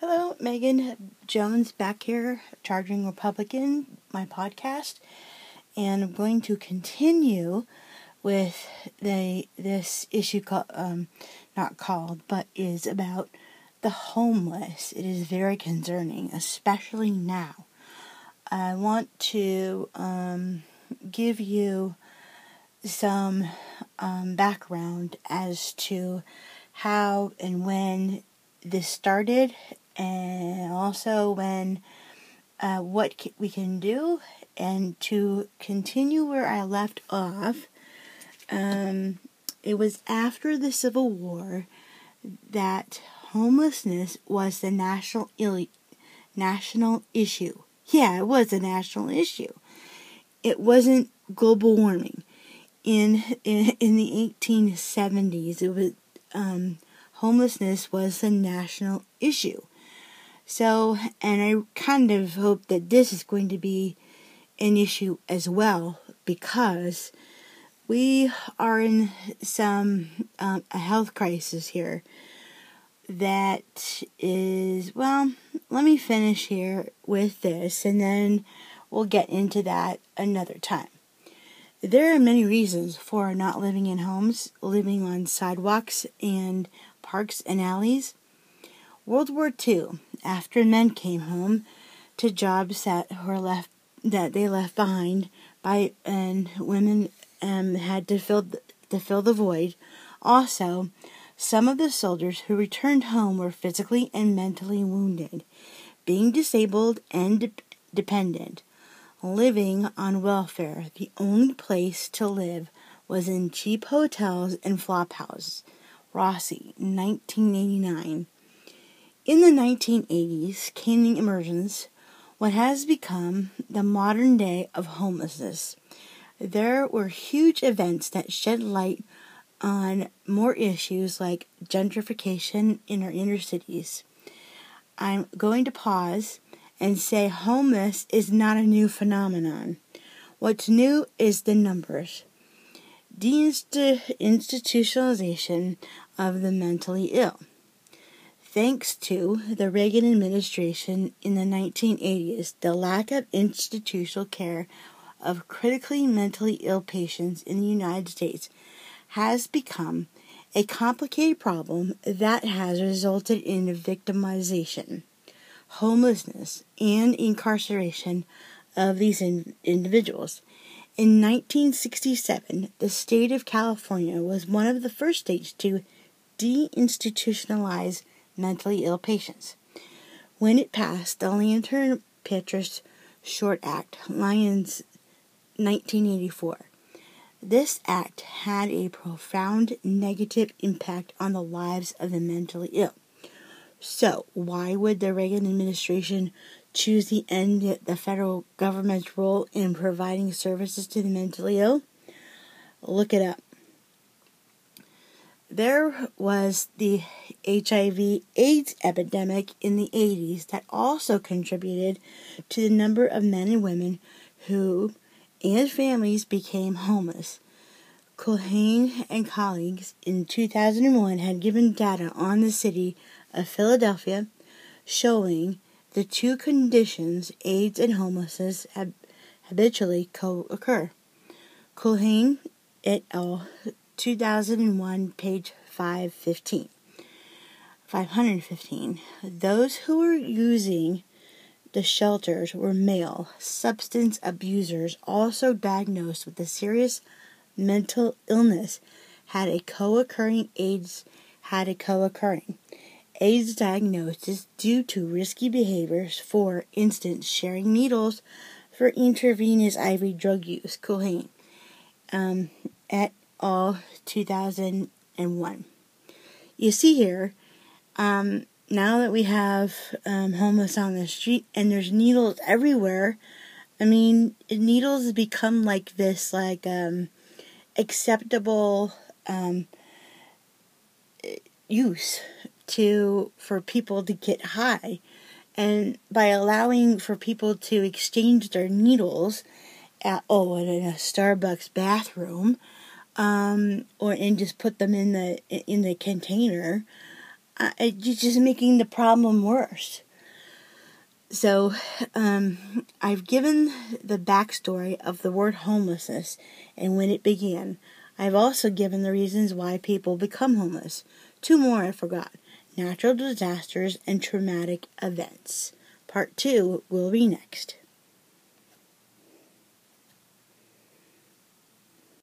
Hello, Megan Jones back here, Charging Republican, my podcast, and I'm going to continue with the this issue called um, not called, but is about the homeless. It is very concerning, especially now. I want to um, give you some um, background as to how and when this started and also when uh, what we can do and to continue where I left off. Um, it was after the Civil War that homelessness was the national Ill- national issue. Yeah, it was a national issue. It wasn't global warming. In in, in the 1870s, it was um, homelessness was the national issue. So, and I kind of hope that this is going to be an issue as well because we are in some um, a health crisis here that is well let me finish here with this and then we'll get into that another time. There are many reasons for not living in homes living on sidewalks and parks and alleys. World war ii after men came home to jobs that were left that they left behind by and women um, had to fill the, to fill the void. Also, some of the soldiers who returned home were physically and mentally wounded, being disabled and de- dependent, living on welfare. The only place to live was in cheap hotels and flop houses. Rossi, 1989. In the 1980s came the emergence what has become the modern day of homelessness. There were huge events that shed light on more issues like gentrification in our inner cities. I'm going to pause and say homeless is not a new phenomenon. What's new is the numbers. Deinstitutionalization of the mentally ill thanks to the Reagan administration in the 1980s, the lack of institutional care of critically mentally ill patients in the United States has become a complicated problem that has resulted in victimization, homelessness, and incarceration of these in- individuals. In 1967, the state of California was one of the first states to deinstitutionalize mentally ill patients. When it passed the Lantern Parish Short Act, Lyons 1984, this act had a profound negative impact on the lives of the mentally ill. So, why would the Reagan administration choose to end the federal government's role in providing services to the mentally ill? Look it up. There was the HIV AIDS epidemic in the 80s that also contributed to the number of men and women who and families became homeless. Culhane and colleagues in 2001 had given data on the city of Philadelphia showing the two conditions, AIDS and homelessness, habitually co occur. Culhane et al. 2001, page 515. 515. Those who were using the shelters were male substance abusers, also diagnosed with a serious mental illness, had a co occurring AIDS, had a co occurring AIDS diagnosis due to risky behaviors, for instance, sharing needles for intravenous IV drug use, Culhane, um, et al. 2001. You see here, um, now that we have um, homeless on the street and there's needles everywhere, I mean, needles become like this, like, um, acceptable, um, use to, for people to get high. And by allowing for people to exchange their needles at, oh, in a Starbucks bathroom, um, or and just put them in the in the container, uh, it's just making the problem worse. So, um, I've given the backstory of the word homelessness and when it began. I've also given the reasons why people become homeless. Two more I forgot natural disasters and traumatic events. Part two will be next.